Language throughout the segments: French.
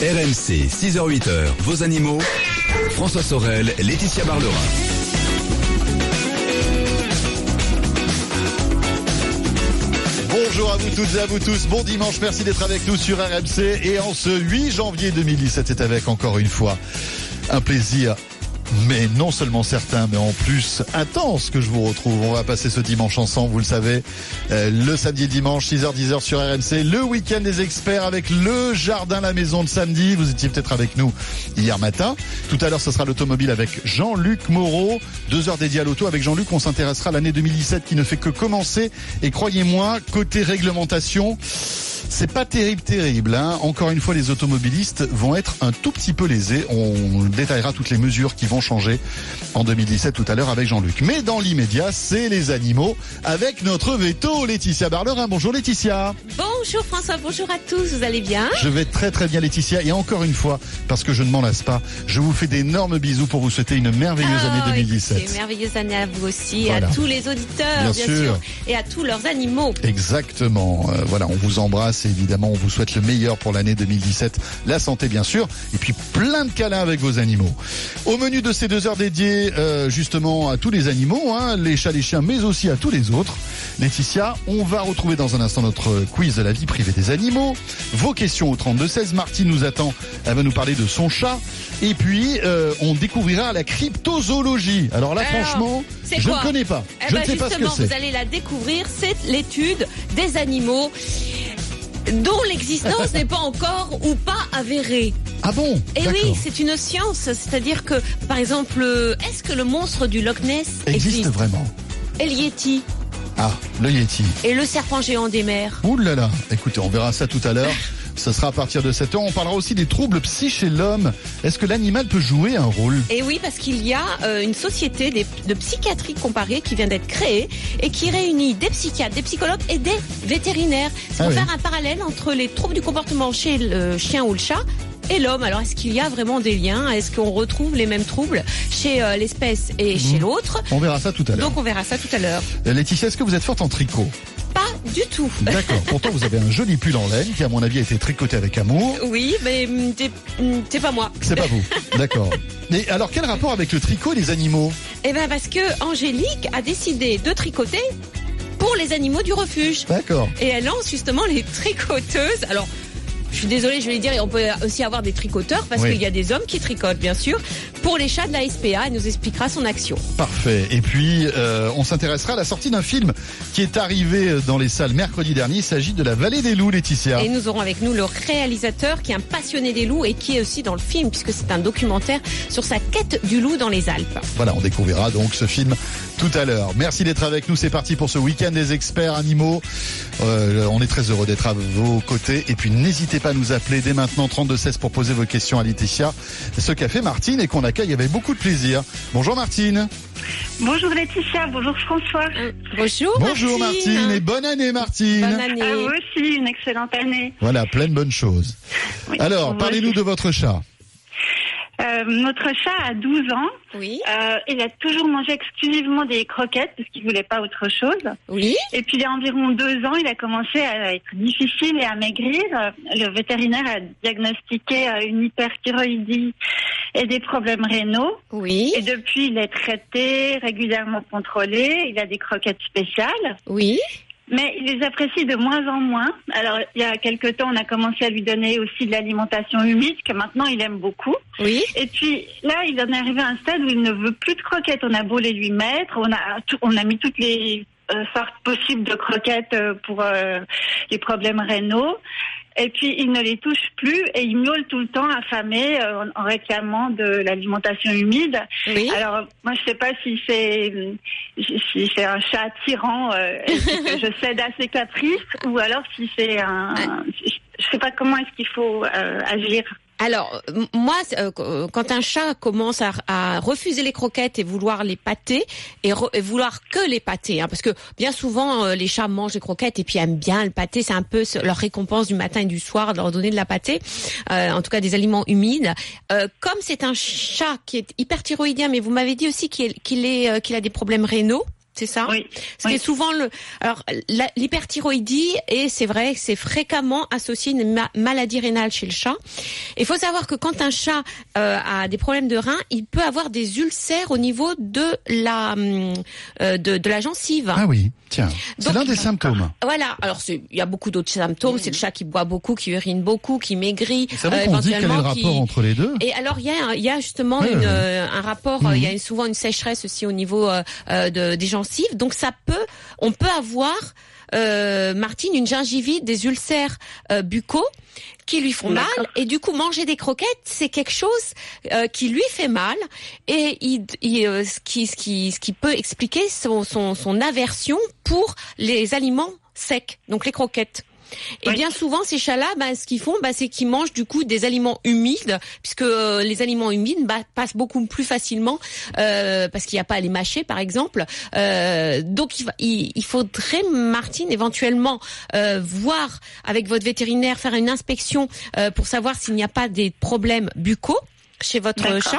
RMC, 6h-8h, vos animaux. François Sorel, Laetitia Barlerin. Bonjour à vous toutes et à vous tous. Bon dimanche, merci d'être avec nous sur RMC. Et en ce 8 janvier 2017, c'est avec encore une fois un plaisir mais non seulement certain, mais en plus intense que je vous retrouve. On va passer ce dimanche ensemble, vous le savez, euh, le samedi et dimanche, 6h-10h sur RMC, le week-end des experts avec le jardin la maison de samedi. Vous étiez peut-être avec nous hier matin. Tout à l'heure, ce sera l'automobile avec Jean-Luc Moreau. Deux heures dédiées à l'auto avec Jean-Luc. On s'intéressera à l'année 2017 qui ne fait que commencer. Et croyez-moi, côté réglementation, c'est pas terrible, terrible. Hein. Encore une fois, les automobilistes vont être un tout petit peu lésés. On détaillera toutes les mesures qui vont changer en 2017 tout à l'heure avec Jean-Luc. Mais dans l'immédiat, c'est les animaux avec notre veto, Laetitia Barlerin. Bonjour Laetitia. Bonjour François, bonjour à tous, vous allez bien? Je vais très très bien Laetitia. Et encore une fois, parce que je ne m'en lasse pas, je vous fais d'énormes bisous pour vous souhaiter une merveilleuse Ah, année 2017. écoutez, merveilleuse année à vous aussi, Voilà. à tous les auditeurs, Bien bien, sûr. sûr. et à tous leurs animaux. Exactement. Euh, voilà, on vous embrasse et évidemment on vous souhaite le meilleur pour l'année 2017. La santé bien sûr, et puis plein de câlins avec vos animaux. Au menu de ces deux heures dédiées euh, justement à tous les animaux, hein, les chats, les chiens, mais aussi à tous les autres. Laetitia, on va retrouver dans un instant notre quiz de la vie privée des animaux. Vos questions au 32-16. Martine nous attend, elle va nous parler de son chat. Et puis, euh, on découvrira la cryptozoologie. Alors là, Alors, franchement, je ne connais pas. Eh je ben ne sais pas ce que justement, c'est. vous allez la découvrir, c'est l'étude des animaux dont l'existence n'est pas encore ou pas avérée. Ah bon? Et oui, D'accord. c'est une science, c'est-à-dire que, par exemple, est-ce que le monstre du Loch Ness Existe existe? vraiment. Et le Yeti Ah, le Yeti. Et le serpent géant des mers Ouh là là. Écoutez, on verra ça tout à l'heure. Ce sera à partir de 7 ans. On parlera aussi des troubles psy chez l'homme. Est-ce que l'animal peut jouer un rôle? Et oui, parce qu'il y a euh, une société des- de psychiatrie comparée qui vient d'être créée et qui réunit des psychiatres, des psychologues et des vétérinaires. C'est Ah pour oui. faire un parallèle entre les troubles du comportement chez le chien ou le chat et l'homme. Alors, est-ce qu'il y a vraiment des liens? Est-ce qu'on retrouve les mêmes troubles chez euh, l'espèce et Mhm. chez l'autre? On verra ça tout à l'heure. Donc, on verra ça tout à l'heure. Euh, Laetitia, est-ce que vous êtes forte en tricot? Du tout. D'accord. Pourtant, vous avez un joli pull en laine qui, à mon avis, a été tricoté avec amour. Oui, mais t'es hum, t'es pas moi. C'est pas vous. D'accord. Mais alors, quel rapport avec le tricot et les animaux? Eh ben, parce que Angélique a décidé de tricoter pour les animaux du refuge. D'accord. Et elle lance justement les tricoteuses. Alors, je suis désolée, je vais le dire, et on peut aussi avoir des tricoteurs parce Oui. qu'il y a des hommes qui tricotent, bien sûr, pour les chats de la SPA. Elle nous expliquera son action. Parfait. Et puis, euh, on s'intéressera à la sortie d'un film qui est arrivé dans les salles mercredi dernier. Il s'agit de La Vallée des Loups, Laetitia. Et nous aurons avec nous le réalisateur qui est un passionné des loups et qui est aussi dans le film puisque c'est un documentaire sur sa quête du loup dans les Alpes. Voilà, on découvrira donc ce film tout à l'heure. Merci d'être avec nous. C'est parti pour ce week-end des experts animaux. Euh, on est très heureux d'être à vos côtés. Et puis n'hésitez pas à nous appeler dès maintenant 3216 pour poser vos questions à Laetitia. Ce qu'a fait Martine et qu'on accueille avec beaucoup de plaisir. Bonjour Martine. Bonjour Laetitia, bonjour François. Bonjour, Bonjour Martine et bonne année Martine. Bonne année. À vous aussi, une excellente année. Voilà, plein de bonnes choses. Oui, Alors, parlez-nous de votre chat. Euh, notre chat a 12 ans. Oui, Euh, il a toujours mangé exclusivement des croquettes parce qu'il voulait pas autre chose. oui. Et puis il y a environ deux ans, il a commencé à être difficile et à maigrir. Le vétérinaire a diagnostiqué euh, une hyperthyroïdie et des problèmes rénaux. Oui, Et depuis, il est traité, régulièrement contrôlé. Il a des croquettes spéciales. oui, Mais il les apprécie de moins en moins. Alors, il y a quelque temps, on a commencé à lui donner aussi de l'alimentation humide, que maintenant il aime beaucoup. oui. Et puis là, il en est arrivé à un stade où il ne veut plus de croquettes. On a beau les lui mettre, on a, tout- on a mis toutes les euh, sortes possibles de croquettes euh, pour euh, les problèmes rénaux. Et puis, il ne les touche plus et il miaule tout le temps affamé euh, en, réclamant de l'alimentation humide. Oui. Alors, moi, je sais pas si c'est si c'est un chat tyran euh, que je cède à ses caprices ou alors si c'est un. Je sais pas comment est-ce qu'il faut euh, agir. Alors, moi, euh, euh, quand un chat commence à, refuser les croquettes et vouloir les pâter, et, vouloir que les pâter, hein, parce que bien souvent, euh, les chats mangent les croquettes et puis aiment bien le pâté, c'est un peu leur récompense du matin et du soir de leur donner de la pâtée, euh, en tout cas des aliments humides. Comme c'est un chat qui est hyperthyroïdien, mais vous m'avez dit aussi qu'il a des problèmes rénaux. C'est ça Oui. Ce qui est souvent le. Alors, l'hyperthyroïdie, et c'est vrai, que c'est fréquemment associé à une ma- maladie rénale chez le chat. Il faut savoir que quand un chat euh, a des problèmes de rein, il peut avoir des ulcères au niveau de la hum, euh, de, de la gencive. Ah oui, tiens, c'est l'un des symptômes. Voilà. Alors, il y a beaucoup d'autres symptômes. C'est le chat qui boit beaucoup, qui urine beaucoup, qui maigrit. C'est vrai euh, qu'on dit quel est le rapport qui- entre les deux? Et alors il y a, y a justement Ouais, une, ouais. euh, un rapport, il y a souvent une sécheresse aussi au niveau de, des gencives, donc ça peut, on peut avoir, euh, Martine, une gingivite, des ulcères euh, buccaux qui lui font mal. Et du coup manger des croquettes c'est quelque chose euh, qui lui fait mal. Et il, il, euh, ce qui ce qui ce qui peut expliquer son son, son aversion pour les aliments secs donc les croquettes et bien souvent ces chats-là, bah, ce qu'ils font, bah, c'est qu'ils mangent du coup des aliments humides, puisque euh, les aliments humides bah, passent beaucoup plus facilement euh, parce qu'il n'y a pas à les mâcher, par exemple. Euh, donc il, il, faudrait, Martine, éventuellement voir avec votre vétérinaire, faire une inspection pour savoir s'il n'y a pas des problèmes buccaux chez votre chat,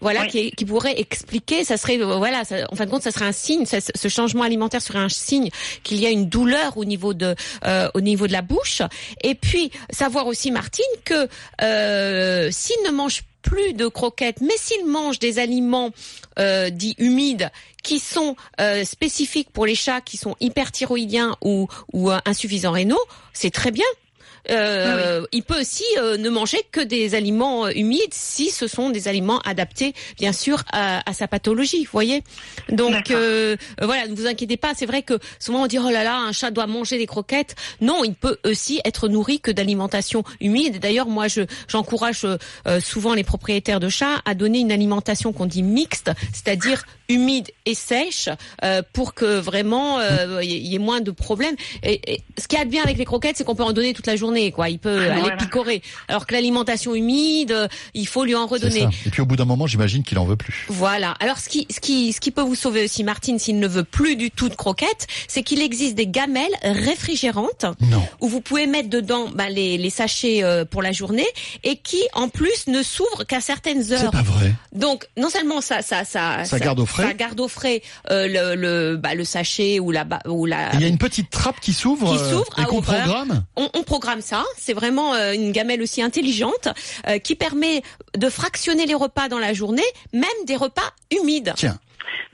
voilà, Oui. qui, qui pourrait expliquer, ça serait, euh, voilà, ça- en fin de compte, ça serait un signe, ça- ce changement alimentaire serait un signe qu'il y a une douleur au niveau de, euh, au niveau de la bouche. Et puis savoir aussi, Martine, que euh, s'il ne mange plus de croquettes, mais s'il mange des aliments euh, dits humides qui sont euh, spécifiques pour les chats qui sont hyperthyroïdiens ou, ou euh, insuffisants rénaux, c'est très bien. Euh, Il peut aussi euh, ne manger que des aliments euh, humides si ce sont des aliments adaptés, bien sûr, à, à sa pathologie. Vous voyez. Donc euh, euh, voilà, ne vous inquiétez pas. C'est vrai que souvent on dit oh là là, un chat doit manger des croquettes. Non, il peut aussi être nourri que d'alimentation humide. D'ailleurs, moi, je j'encourage euh, souvent les propriétaires de chats à donner une alimentation qu'on dit mixte, c'est-à-dire humide et sèche, euh, pour que vraiment euh, il y ait moins de problèmes. Et, et ce qui bien avec les croquettes, c'est qu'on peut en donner toute la journée, quoi. Il peut aller Voilà. picorer. Alors que l'alimentation humide, il faut lui en C'est redonner. Et puis au bout d'un moment, j'imagine qu'il en veut plus. Voilà. Alors ce qui, ce qui, ce qui peut vous sauver aussi, Martine, s'il ne veut plus du tout de croquettes, c'est qu'il existe des gamelles réfrigérantes Non. où vous pouvez mettre dedans bah, les, les sachets euh, pour la journée et qui, en plus, ne s'ouvrent qu'à certaines C'est heures. pas vrai. Donc non seulement ça, ça, ça, Ça garde au frais. ça garde au frais euh, le, le, bah, le sachet ou la, ou la. Il y a une petite trappe qui s'ouvre Qui euh, et qu'on ouvreur. programme? On, on programme ça. C'est vraiment euh, une gamelle aussi intelligente euh, qui permet de fractionner les repas dans la journée, même des repas humides. Tiens,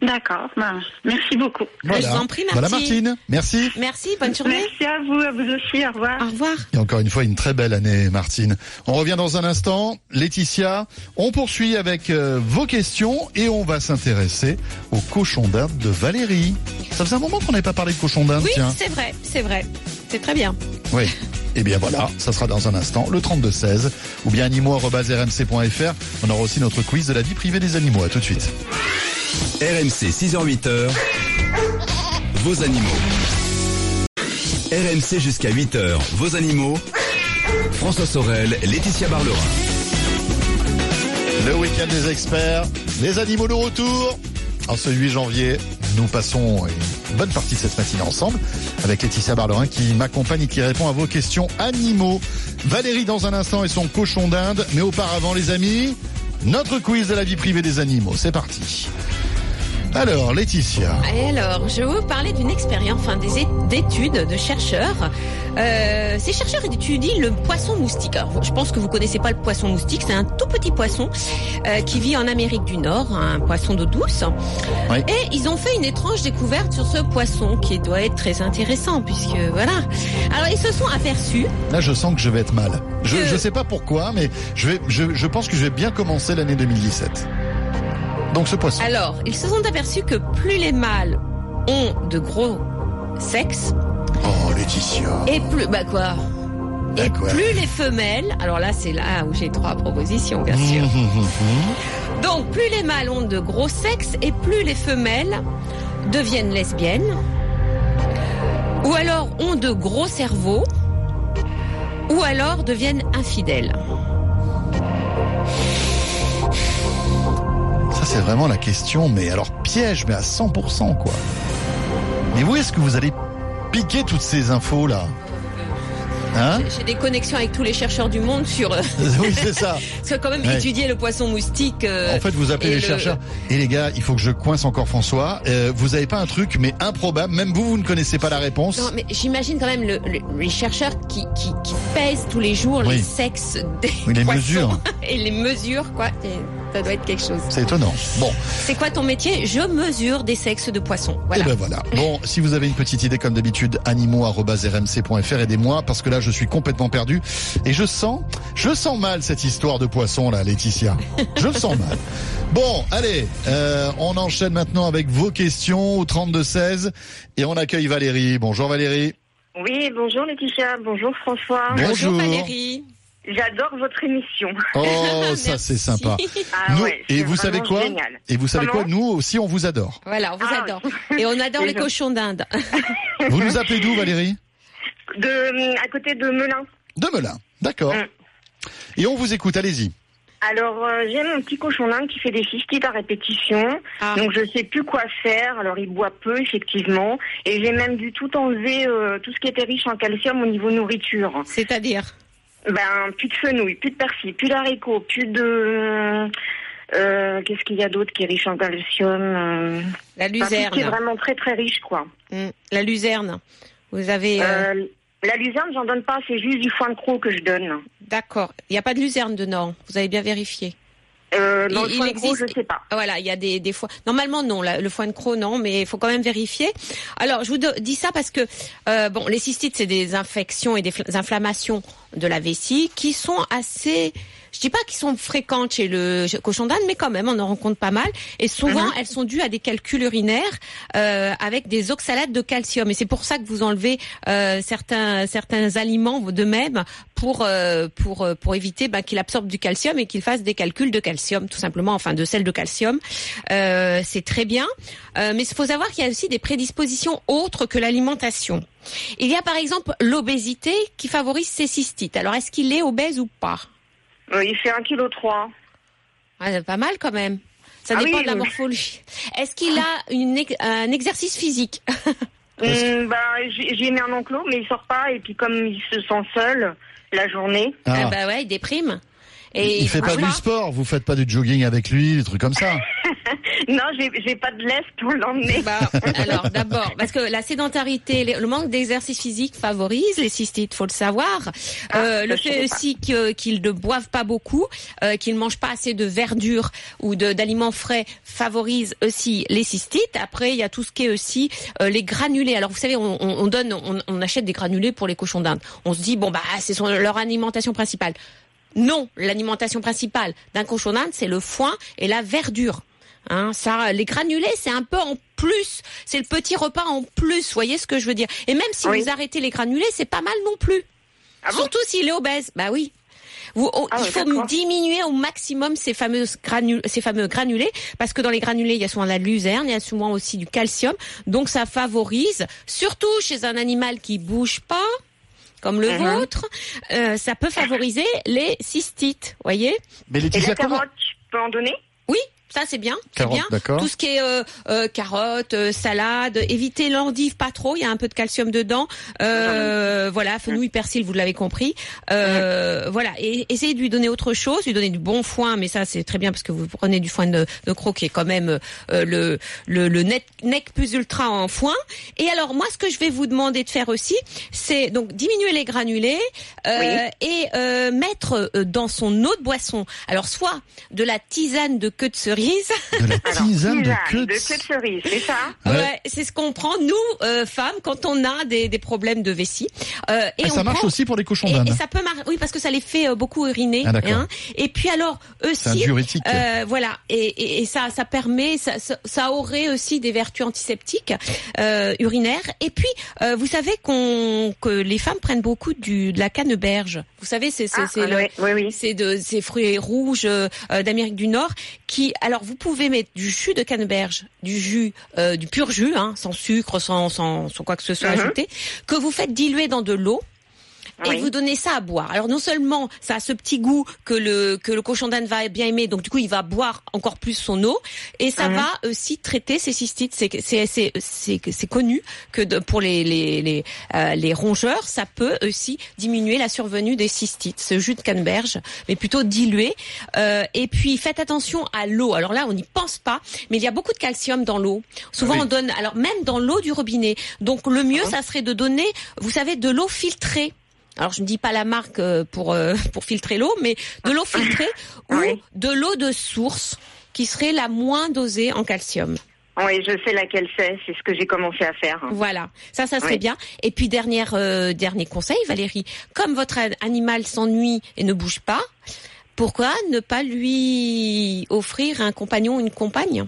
D'accord. Ben, merci beaucoup. voilà. Je vous en prie, Voilà Martine. Martine. Merci. Merci, bonne journée. Merci à vous, à vous aussi. Au revoir. Au revoir. Et encore une fois, une très belle année, Martine. On revient dans un instant. Laetitia, on poursuit avec euh, vos questions et on va s'intéresser au cochon d'Inde de Valérie. Ça faisait un moment qu'on n'avait pas parlé de cochon d'Inde, Oui, tiens. c'est vrai, c'est vrai. C'est très bien. Oui. Et bien voilà, ça sera dans un instant, le 32-16, ou bien animaux.rmc.fr. On aura aussi notre quiz de la vie privée des animaux. À tout de suite. RMC 6h-8h, vos animaux. RMC jusqu'à 8h, vos animaux. François Sorel, Laetitia Barlerin. Le week-end des experts, les animaux de retour. En ce 8 janvier, nous passons une bonne partie de cette matinée ensemble avec Laetitia Barlerin qui m'accompagne et qui répond à vos questions animaux. Valérie dans un instant et son cochon d'Inde. Mais auparavant, les amis, notre quiz de la vie privée des animaux. C'est parti. Alors, Laetitia. Et alors, je vais vous parler d'une expérience, enfin d'études de chercheurs. Euh, ces chercheurs étudient le poisson moustique. Alors, je pense que vous connaissez pas le poisson moustique. C'est un tout petit poisson euh, qui vit en Amérique du Nord, un poisson d'eau douce. Oui. Et ils ont fait une étrange découverte sur ce poisson qui doit être très intéressant puisque voilà. Alors ils se sont aperçus Là, je sens que je vais être mal. Je ne sais pas pourquoi, mais je, vais, je, je pense que je vais bien commencer l'année 2017. Donc ce poisson. Alors, ils se sont aperçus que plus les mâles ont de gros sexe, Oh, Laetitia. et plus, bah quoi? Et Bah quoi? plus les femelles, alors là c'est là où j'ai trois propositions bien sûr. Donc plus les mâles ont de gros sexe et plus les femelles deviennent lesbiennes, ou alors ont de gros cerveaux, ou alors deviennent infidèles. C'est vraiment la question, mais alors piège, mais à 100%, quoi. Mais où est-ce que vous allez piquer toutes ces infos, là? Hein? J'ai des connexions avec tous les chercheurs du monde sur. euh, Oui, c'est ça. Parce que quand même Ouais. étudier le poisson moustique. euh, En fait, vous appelez les le- chercheurs. Et les gars, il faut que je coince encore François. Euh, vous avez pas un truc, mais improbable. Même vous, vous ne connaissez pas la réponse. Non, mais j'imagine quand même le, le- les chercheurs qui, qui, qui pèsent tous les jours Oui. les sexes des Oui, les poissons mesures. et les mesures, quoi. Et ça doit être quelque chose. C'est étonnant. Bon, C'est quoi ton métier? Je mesure des sexes de poissons. Voilà. et ben voilà. Bon, si vous avez une petite idée, comme d'habitude, animaux@rmc.fr, aidez-moi parce que là, je suis complètement perdu et je sens, je sens mal cette histoire de poisson là, Laetitia. Je le sens mal. Bon, allez, euh, on enchaîne maintenant avec vos questions au 32 16 et on accueille Valérie. Bonjour Valérie. Oui, bonjour Laetitia, bonjour François. Bonjour. Valérie. J'adore votre émission. Oh, ça c'est sympa. Ah Nous- ouais, et vous savez quoi génial. Et vous savez Comment quoi Nous aussi, on vous adore. Voilà, on vous Ah, adore. Et on adore les cochons d'Inde. Vous nous appelez d'où, Valérie De, à côté de Melun. De Melun. D'accord. Mm. Et on vous écoute, allez-y. Alors, euh, j'ai mon petit cochon d'Inde qui fait des cystites à répétition. Ah. Donc, je sais plus quoi faire. Alors, il boit peu, effectivement. Et j'ai même dû tout enlever, euh, tout ce qui était riche en calcium au niveau nourriture. C'est-à-dire? Ben, plus de fenouil, plus de persil, plus d'haricots, plus de... Euh, Qu'est-ce qu'il y a d'autre qui est riche en calcium euh, la enfin, tout ce qui est luzerne. vraiment très, très riche, quoi. Hmm, La luzerne. Vous avez. euh, Euh, la luzerne, j'en donne pas, c'est juste du foin de croc que je donne. D'accord. Il n'y a pas de luzerne dedans. Vous avez bien vérifié. Euh, dans Il- le il de croc, existe- je sais pas. Voilà, il y a des, des fois. Normalement, non. la- le foin de croc, non, mais il faut quand même vérifier. Alors, je vous dis ça parce que euh, bon, les cystites, c'est des infections et des fl- inflammations de la vessie qui sont assez. Je dis pas qu'ils sont fréquentes chez le cochon d'Inde, mais quand même, on en rencontre pas mal. Et souvent, Mhm. elles sont dues à des calculs urinaires euh, avec des oxalates de calcium. Et c'est pour ça que vous enlevez euh, certains certains aliments de même pour euh, pour pour éviter bah, qu'il absorbe du calcium et qu'il fasse des calculs de calcium, tout simplement, enfin de sel de calcium. Euh, c'est très bien, Euh, mais il faut savoir qu'il y a aussi des prédispositions autres que l'alimentation. Il y a par exemple l'obésité qui favorise ces cystites. Alors est-ce qu'il est obèse ou pas? Il fait 1,3 kg. ah, c'est Pas mal quand même. Ça Ah dépend oui, de la oui. morphologie. Est-ce qu'il a une, un exercice physique? Hum, bah, j'ai mis un enclos, mais il sort pas. Et puis, comme il se sent seul la journée, Ah. Ah bah ouais, il déprime. Et il fait pas du sport, vous faites pas du jogging avec lui, des trucs comme ça. non, j'ai pas de lest pour l'emmener. Bah, alors d'abord, parce que la sédentarité, le manque d'exercice physique favorise les cystites, faut le savoir. Euh, ça, le fait aussi qu'ils ne boivent pas beaucoup, euh, qu'ils ne mangent pas assez de verdure ou d'aliments frais favorise aussi les cystites. Après, il y a tout ce qui est aussi euh, les granulés. Alors vous savez, on, on- on donne, on, on achète des granulés pour les cochons d'Inde. On se dit bon bah c'est leur alimentation principale. Non, l'alimentation principale d'un cochon d'Inde, c'est le foin et la verdure. Hein, ça, les granulés, c'est un peu en plus. C'est le petit repas en plus. Vous voyez ce que je veux dire Et même si Oui. vous arrêtez les granulés, c'est pas mal non plus. Ah bon? Surtout s'il est obèse. Bah oui. Vous, oh, Ah il faut diminuer au maximum ces fameux, granu- ces fameux granulés parce que dans les granulés, il y a souvent de la luzerne, il y a souvent aussi du calcium. Donc ça favorise, surtout chez un animal qui bouge pas, comme le Mhm. vôtre, euh, ça peut favoriser les cystites. Voyez? Mais Et Laetitia, la carotte, tu peux en donner? Oui, ça c'est bien, c'est Carotte, bien. d'accord. Tout ce qui est euh, euh, carottes, euh, salade, évitez l'endive pas trop, il y a un peu de calcium dedans. Euh, voilà, fenouil, persil, vous l'avez compris. Euh, Voilà, et essayez de lui donner autre chose, lui donner du bon foin, mais ça c'est très bien parce que vous prenez du foin de, de croc qui est quand même euh, le le, le net, nec plus ultra en foin. Et alors moi, ce que je vais vous demander de faire aussi, c'est donc diminuer les granulés euh, et euh, mettre dans son eau de boisson, alors soit de la tisane de queue de cerise. De la Alors, tisane de queue de de... queue de cerise, c'est ça? Ouais. Ouais, c'est ce qu'on prend nous euh, femmes quand on a des, des problèmes de vessie. Euh, et Ah, on ça marche prend- aussi pour les cochons Et, d'Inde. et ça peut marcher, oui, parce que ça les fait euh, beaucoup uriner. Ah, d'accord. hein. Et puis alors aussi, euh, voilà, et, et, et ça, ça permet, ça, aurait aussi des vertus antiseptiques euh, urinaires. Et puis, euh, vous savez qu'on que les femmes prennent beaucoup du, de la canneberge. Vous savez, c'est c'est Ah, oui, oui, oui. c'est de ces fruits rouges d'Amérique du Nord qui alors vous pouvez mettre du jus de canneberge, du jus euh, du pur jus hein, sans sucre, sans, sans sans quoi que ce soit Mhm. ajouté que vous faites diluer dans de l'eau et vous donnez ça à boire. Alors non seulement ça a ce petit goût que le que le cochon d'Inde va bien aimer, donc du coup il va boire encore plus son eau et ça Mhm. va aussi traiter ses cystites. C'est c'est c'est c'est c'est connu que de- pour les les les euh, les rongeurs, ça peut aussi diminuer la survenue des cystites. Ce jus de canneberge, mais plutôt dilué. Euh, et puis faites attention à l'eau. Alors là on n'y pense pas, mais il y a beaucoup de calcium dans l'eau. Souvent Ah oui. on donne alors même dans l'eau du robinet. Donc le mieux ça serait de donner, vous savez, de l'eau filtrée. Alors je ne dis pas la marque euh, pour euh, pour filtrer l'eau, mais de l'eau filtrée ou Oui. de l'eau de source qui serait la moins dosée en calcium. Oui, je sais laquelle c'est. C'est ce que j'ai commencé à faire. Voilà, ça, ça serait Oui. bien. Et puis dernière euh, dernier conseil, Valérie, comme votre animal s'ennuie et ne bouge pas, pourquoi ne pas lui offrir un compagnon ou une compagne?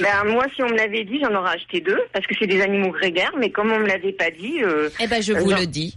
Ben moi, si on me l'avait dit, j'en aurais acheté deux parce que c'est des animaux grégaires. Mais comme on me l'avait pas dit, euh, Eh ben je vous le dis.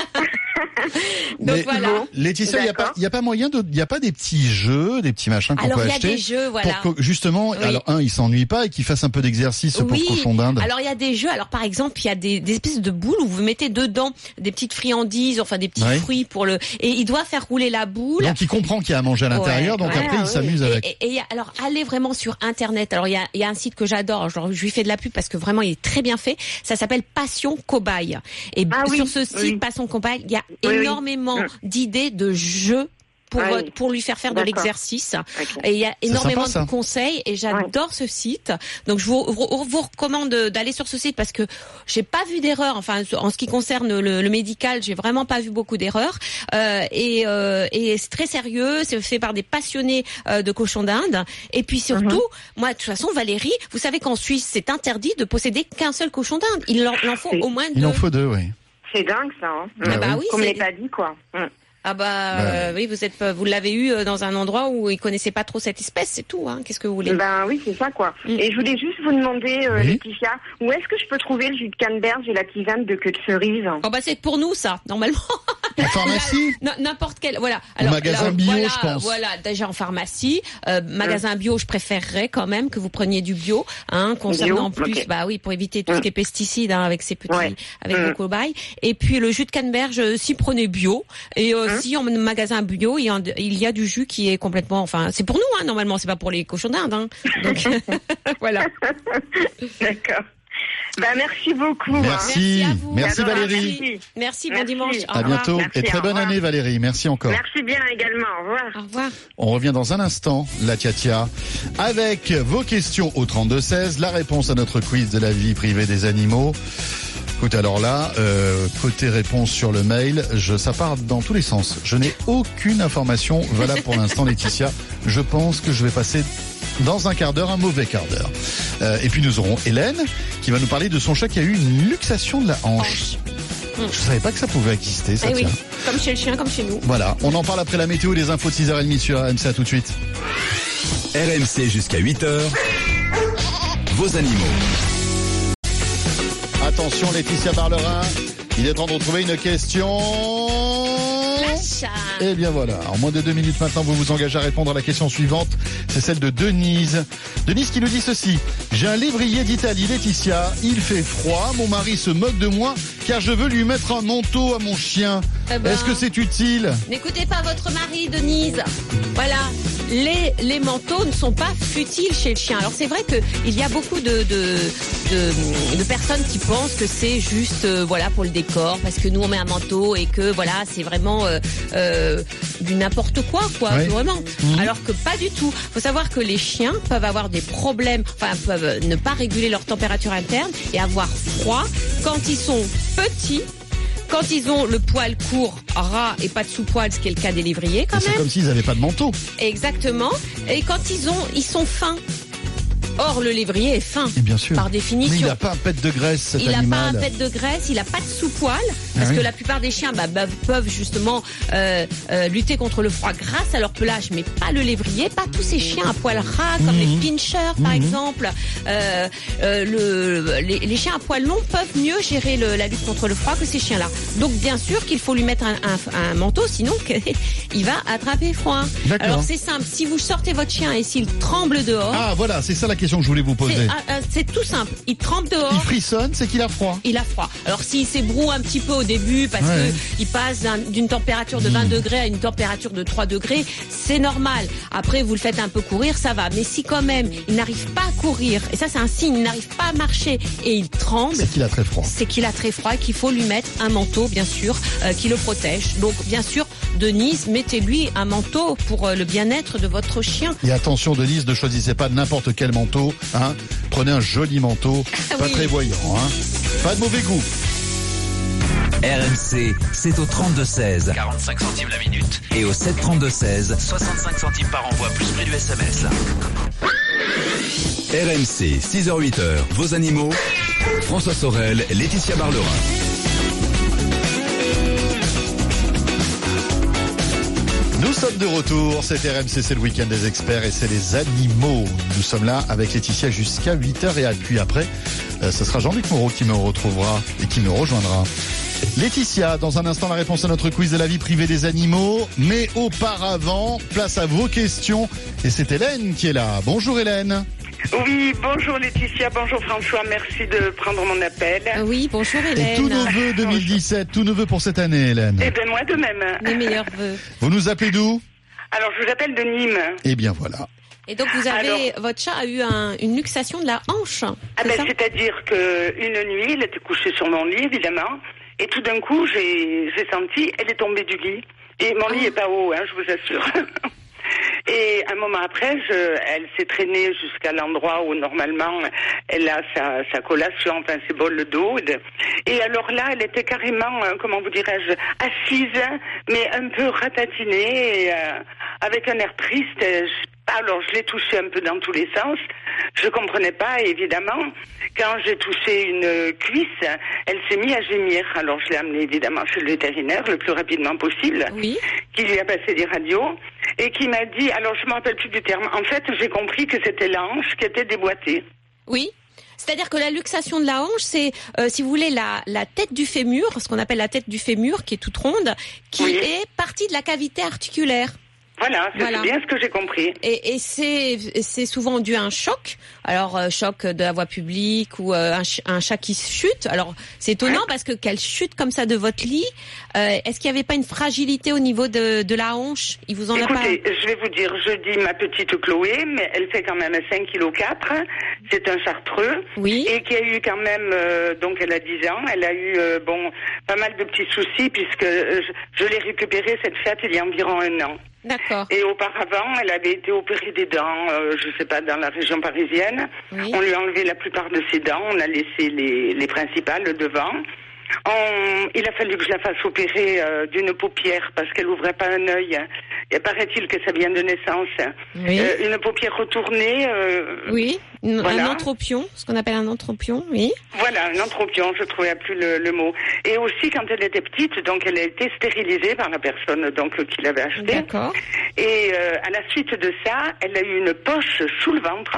Mais Donc voilà. bon. Laetitia, il n'y a, pas- il a pas moyen de, il y a pas des petits jeux, des petits machins qu'on Alors peut il y a acheter des jeux, voilà. pour que, justement, Oui. alors un, il s'ennuie pas et qu'il fasse un peu d'exercice pour Oui. cochon d'Inde. Alors il y a des jeux. Alors par exemple, il y a des, des espèces de boules où vous mettez dedans des petites friandises, enfin des petits fruits pour le. Et il doit faire rouler la boule. Donc il comprend qu'il y a à manger à l'intérieur, Ouais, donc ouais, après il s'amuse Et, avec. et- et il y a- alors allez vraiment sur internet. Alors il y a, il y a un site que j'adore. Je lui fais de la pub parce que vraiment il est très bien fait. Ça s'appelle Passion Cobaye. Et Ah oui, sur ce site oui. Passion Cobaye, il y a Oui, énormément Mm. d'idées de jeux pour Ah oui. euh, pour lui faire faire de l'exercice. Et il y a énormément sympa, de conseils et j'adore ce site. Donc je vous, vous, vous recommande d'aller sur ce site parce que j'ai pas vu d'erreur. Enfin, en ce qui concerne le, le médical, j'ai vraiment pas vu beaucoup d'erreurs. Euh, et euh, et c'est très sérieux. C'est fait par des passionnés euh, de cochons d'Inde. Et puis surtout, moi de toute façon, Valérie, vous savez qu'en Suisse, c'est interdit de posséder qu'un seul cochon d'Inde. Il en, il en faut au moins Il deux. en faut deux, oui. C'est dingue ça. Hein. Ah bah oui, Qu'on me c'est- l'ait pas dit quoi. Ah bah euh, oui, vous êtes pas- vous l'avez eu euh, dans un endroit où ils connaissaient pas trop cette espèce, c'est tout. Hein. Qu'est-ce que vous voulez? Ben oui, c'est ça quoi. Mm. Et je voulais juste vous demander, euh, Oui. Laetitia, où est-ce que je peux trouver le jus de canneberge et la tisane de queue de cerise? Oh bah c'est pour nous ça, normalement. En pharmacie? N'importe quel, voilà. magasin bio, voilà, je pense. Voilà, déjà en pharmacie, euh, magasin bio, je préférerais quand même que vous preniez du bio, hein, concernant Bio, plus, bah oui, pour éviter tout ce Mm. qui est pesticides, hein, avec ces petits, Ouais. avec Mm. vos cobayes. Et puis le jus de canneberge, euh, si prenez bio, et euh. Si en magasin bio, il y, a, il y a du jus qui est complètement, enfin, c'est pour nous, hein, normalement, c'est pas pour les cochons d'Inde, hein. Donc voilà. D'accord. Ben merci beaucoup. Merci. Merci à vous. Merci. Valérie. Merci. Merci, bon Merci. dimanche. À bientôt Merci, et très bonne année Valérie. Merci encore. Merci bien également. Au revoir. Au revoir. On revient dans un instant, la Tiatia, avec vos questions au 32-16, la réponse à notre quiz de la vie privée des animaux. Écoute, alors là, euh, côté réponse sur le mail, je, ça part dans tous les sens. Je n'ai aucune information valable pour l'instant, Laetitia. Je pense que je vais passer dans un quart d'heure, un mauvais quart d'heure. Euh, et puis nous aurons Hélène qui va nous parler de son chat qui a eu une luxation de la hanche. Je savais pas que ça pouvait exister, ça Eh oui, comme chez le chien, comme chez nous. Voilà, on en parle après la météo et les infos de 6h30 sur RMC. À tout de suite. RMC jusqu'à 8h. Vos animaux. Attention Laetitia Barlerin, il est temps de retrouver une question. L'achat. Eh bien voilà, en moins de deux minutes maintenant, vous vous engagez à répondre à la question suivante. C'est celle de Denise. Denise qui nous dit ceci. J'ai un lévrier d'Italie, Laetitia. Il fait froid. Mon mari se moque de moi car je veux lui mettre un manteau à mon chien. Eh ben. Est-ce que c'est utile N'écoutez pas votre mari, Denise. Voilà, les, les manteaux ne sont pas futiles chez le chien. Alors c'est vrai qu'il y a beaucoup de, de, de, de personnes qui pensent que c'est juste euh, voilà pour le décor, parce que nous on met un manteau et que voilà c'est vraiment euh, euh, du n'importe quoi, quoi, vraiment. Mhm. Alors que pas du tout. faut savoir que les chiens peuvent avoir des problèmes, enfin peuvent ne pas réguler leur température interne et avoir froid quand ils sont petits. Quand ils ont le poil court, ras et pas de sous-poil, ce qui est le cas des lévriers quand C'est même. comme s'ils n'avaient pas de manteau. Exactement. Et quand ils ont, ils sont fins. Or, le lévrier est fin. Et bien sûr. Par Mais définition. il n'a pas un pet de graisse, cet Il n'a pas un pet de graisse, il n'a pas de sous-poil, parce Ah oui. que la plupart des chiens bah, bah, peuvent justement euh, euh, lutter contre le froid grâce à leur pelage, mais pas le lévrier, pas tous ces chiens à poil ras comme Mhm. les pinchers par exemple. Euh, le, les, les chiens à poil long peuvent mieux gérer le- la lutte contre le froid que ces chiens-là. Donc bien sûr qu'il faut lui mettre un, un- un manteau, sinon il va attraper froid. Alors c'est simple, si vous sortez votre chien et s'il tremble dehors, Ah voilà, c'est ça la question question que je voulais vous poser. C'est ah, ah, c'est tout simple. Il trempe dehors. Il frissonne, c'est qu'il a froid. Il a froid. Alors s'il s'ébroue un petit peu au début parce Ouais. que il passe d'un- d'une température de 20 degrés à une température de 3 degrés, c'est normal. Après vous le faites un peu courir, ça va. Mais si quand même il n'arrive pas à courir, et ça c'est un signe, il n'arrive pas à marcher et il tremble, C'est qu'il a très froid. c'est qu'il a très froid et qu'il faut lui mettre un manteau, bien sûr, euh, qui le protège. Donc, bien sûr, Denise, mettez-lui un manteau pour euh, le bien-être de votre chien. Et attention Denise, ne choisissez pas n'importe quel manteau. Hein. Prenez un joli manteau, pas Ah Oui. très voyant. Hein. Pas de mauvais goût. RMC, c'est au 32-16. 45 centimes la minute. Et au 732-16. 65 centimes par envoi, plus prix du SMS. RMC, 6h-8h, vos animaux. François Sorel, Laetitia Barlerin. Nous sommes de retour, c'est RMC, c'est le week-end des experts et c'est les animaux. Nous sommes là avec Laetitia jusqu'à 8h et puis après, euh, ce sera Jean-Luc Moreau qui me retrouvera et qui me rejoindra. Laetitia, dans un instant la réponse à notre quiz de la vie privée des animaux, mais auparavant, place à vos questions et c'est Hélène qui est là. Bonjour Hélène. Oui, bonjour Laetitia, bonjour François, merci de prendre mon appel. Euh, oui, bonjour Et Hélène. tous nos vœux 2017, tous nos vœux pour cette année Hélène. Eh bien, moi de même. Les meilleurs vœux. Vous nous appelez d'où? Alors, je vous appelle de Nîmes. Eh bien voilà. Et donc, vous avez, votre chat a eu un- une luxation de la hanche. Ah c'est ben, c'est-à-dire que une nuit, elle était couchée sur mon lit, évidemment, et tout d'un coup, j'ai senti, elle est tombée du lit. Et mon lit est pas haut, hein, je vous assure. Et un moment après, je, elle s'est traînée jusqu'à l'endroit où normalement elle a sa, sa collation, enfin ses bols d'eau. Et alors là, elle était carrément, euh, comment vous dirais-je, assise, mais un peu ratatinée, et, euh, avec un air triste. Je- Alors je l'ai touchée un peu dans tous les sens. Je comprenais pas, évidemment. Quand j'ai touché une cuisse, elle s'est mise à gémir. Alors je l'ai amenée évidemment chez le vétérinaire le plus rapidement possible Oui. qui lui a passé des radios et qui m'a dit, alors je me rappelle plus du terme, en fait j'ai compris que c'était l'ange qui était déboîtée. Oui. C'est-à-dire que la luxation de la hanche, c'est, euh, si vous voulez, la, la tête du fémur, ce qu'on appelle la tête du fémur, qui est toute ronde, qui Oui. est partie de la cavité articulaire. Voilà, c'est Voilà. bien ce que j'ai compris. Et, et c'est souvent dû à un choc. Alors euh, choc de la voie publique ou euh, un, ch- un chat qui chute. Alors c'est étonnant parce que qu'elle chute comme ça de votre lit. euh, Est-ce qu'il n'y avait pas une fragilité au niveau de, de la hanche? Il vous en a pas Écoutez, je vais vous dire, je dis ma petite Chloé, mais elle fait quand même 5 kg 4. C'est un chartreux. Oui. Et qui a eu quand même, euh, donc elle a 10 ans, elle a eu, bon, pas mal de petits soucis puisque je, je l'ai récupérée, cette fête, il y a environ un an. D'accord. Et auparavant, elle avait été opérée des dents, euh, je sais pas, dans la région parisienne. Oui. On lui a enlevé la plupart de ses dents, on a laissé les, les principales devant. On- il a fallu que je la fasse opérer euh, d'une paupière parce qu'elle ouvrait pas un œil. Et paraît-il que ça vient de naissance. Oui. Euh, une paupière retournée. euh, Oui. Voilà. Un anthropion, ce qu'on appelle un anthropion. Oui. Voilà, un anthropion, je trouvais plus le, le mot. Et aussi, quand elle était petite, donc elle a été stérilisée par la personne donc qui l'avait achetée. D'accord. Et à la suite de ça, elle a eu une poche sous le ventre.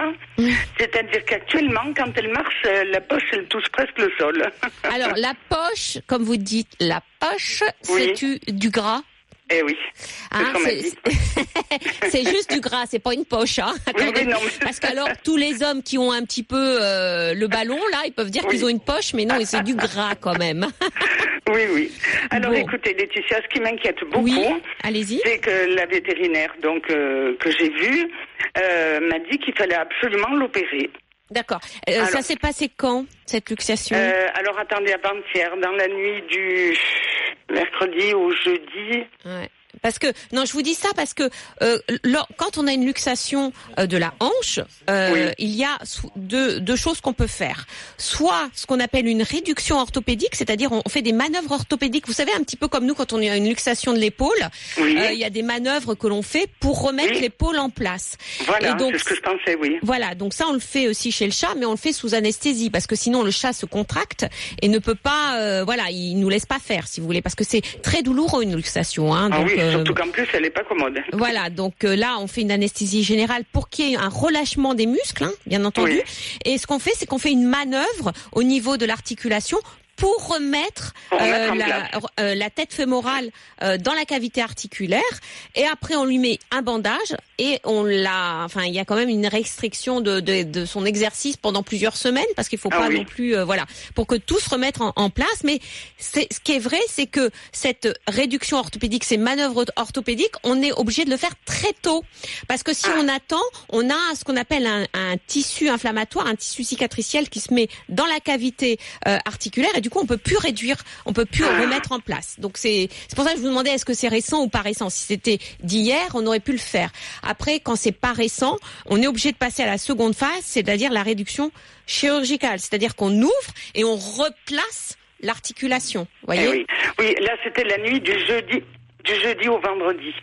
C'est-à-dire qu'actuellement, quand elle marche, la poche, elle touche presque le sol. Alors la poche, comme vous dites, la poche, Oui. c'est du, gras. eh oui, c'est Hein, c'est- juste du gras, c'est pas une poche. Hein, Oui, Attendez. oui, non, mais- Parce qu'alors tous les hommes qui ont un petit peu euh, le ballon là, ils peuvent dire Oui. qu'ils ont une poche, mais non, c'est du gras quand même. Oui, oui. Alors Bon. écoutez, Laetitia, ce qui m'inquiète beaucoup, c'est que la vétérinaire donc euh, que j'ai vue euh, m'a dit qu'il fallait absolument l'opérer. D'accord. Euh, ça s'est passé quand cette luxation Euh, alors attendez, avant-hier, dans la nuit du mercredi au jeudi. Ouais. Parce que non, je vous dis ça parce que euh, lors- quand on a une luxation euh, de la hanche, euh, Oui. il y a deux, deux choses qu'on peut faire. Soit ce qu'on appelle une réduction orthopédique, c'est-à-dire on fait des manœuvres orthopédiques. Vous savez un petit peu comme nous quand on a une luxation de l'épaule, Oui. euh, il y a des manœuvres que l'on fait pour remettre Oui. l'épaule en place. Voilà, c'est ce que je pensais, oui. voilà, donc ça on le fait aussi chez le chat, mais on le fait sous anesthésie parce que sinon le chat se contracte et ne peut pas, euh, voilà, il nous laisse pas faire si vous voulez, parce que c'est très douloureux une luxation. Hein, Ah donc, oui, surtout qu'en plus, elle est pas commode. voilà, donc euh, là on fait une anesthésie générale pour qu'il y ait un relâchement des muscles, hein, bien entendu. Oui. Et ce qu'on fait, c'est qu'on fait une manœuvre au niveau de l'articulation pour remettre, euh, la, euh, tête fémorale euh, dans la cavité articulaire et après on lui met un bandage et on l'a. Enfin, il y a quand même une restriction de, de, de son exercice pendant plusieurs semaines parce qu'il faut Ah pas oui. non plus, euh, voilà, pour que tout se remette en, en place. Mais c'est ce qui est vrai, c'est que cette réduction orthopédique, ces manœuvres orthopédiques, on est obligé de le faire très tôt parce que si Ah. on attend, on a ce qu'on appelle un, un tissu inflammatoire, un tissu cicatriciel qui se met dans la cavité euh, articulaire et du coup on peut plus réduire, on peut plus Ah. remettre en place. Donc c'est c'est pour ça que je vous demandais est-ce que c'est récent ou pas récent? Si c'était d'hier, on aurait pu le faire. Après, quand c'est pas récent, on est obligé de passer à la seconde phase, c'est-à-dire la réduction chirurgicale, c'est-à-dire qu'on ouvre et on replace l'articulation. Vous Eh voyez oui. oui, là c'était la nuit du jeudi, du jeudi au vendredi.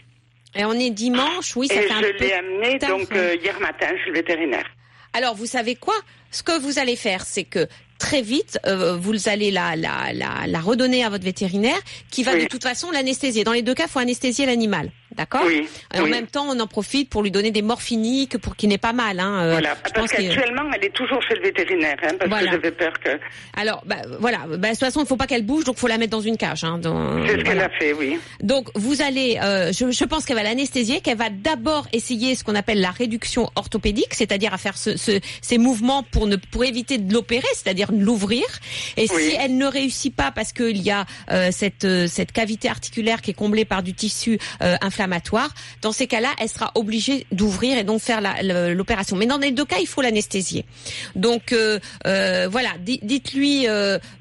Et on est dimanche, oui, ça Et fait un je peu l'ai amené tard, donc euh, hier matin chez le vétérinaire. Alors, vous savez quoi? Ce que vous allez faire, c'est que très vite, euh, vous allez la, la, la, la redonner à votre vétérinaire, qui va Oui. de toute façon l'anesthésier. Dans les deux cas, il faut anesthésier l'animal, d'accord Oui, Et en oui. même temps, on en profite pour lui donner des morphiniques pour qu'il n'ait pas mal. Hein. Euh, Voilà, je parce qu'actuellement elle est toujours chez le vétérinaire, hein, parce Voilà. que j'avais peur que Alors, bah, voilà. Bah, de toute façon, il faut pas qu'elle bouge, donc faut la mettre dans une cage. Hein, dans- c'est ce qu'elle a fait, oui. Donc vous allez, euh, je, je pense qu'elle va l'anesthésier, qu'elle va d'abord essayer ce qu'on appelle la réduction orthopédique, c'est-à-dire à faire ce, ce- ces mouvements pour ne pour éviter de l'opérer, c'est-à-dire de l'ouvrir. Et Oui. si elle ne réussit pas parce qu'il y a euh, cette euh, cette cavité articulaire qui est comblée par du tissu euh, inflammatoire, dans ces cas-là, elle sera obligée d'ouvrir et donc faire l'opération. Mais dans les deux cas, il faut l'anesthésier. Donc voilà, Di- dites-lui,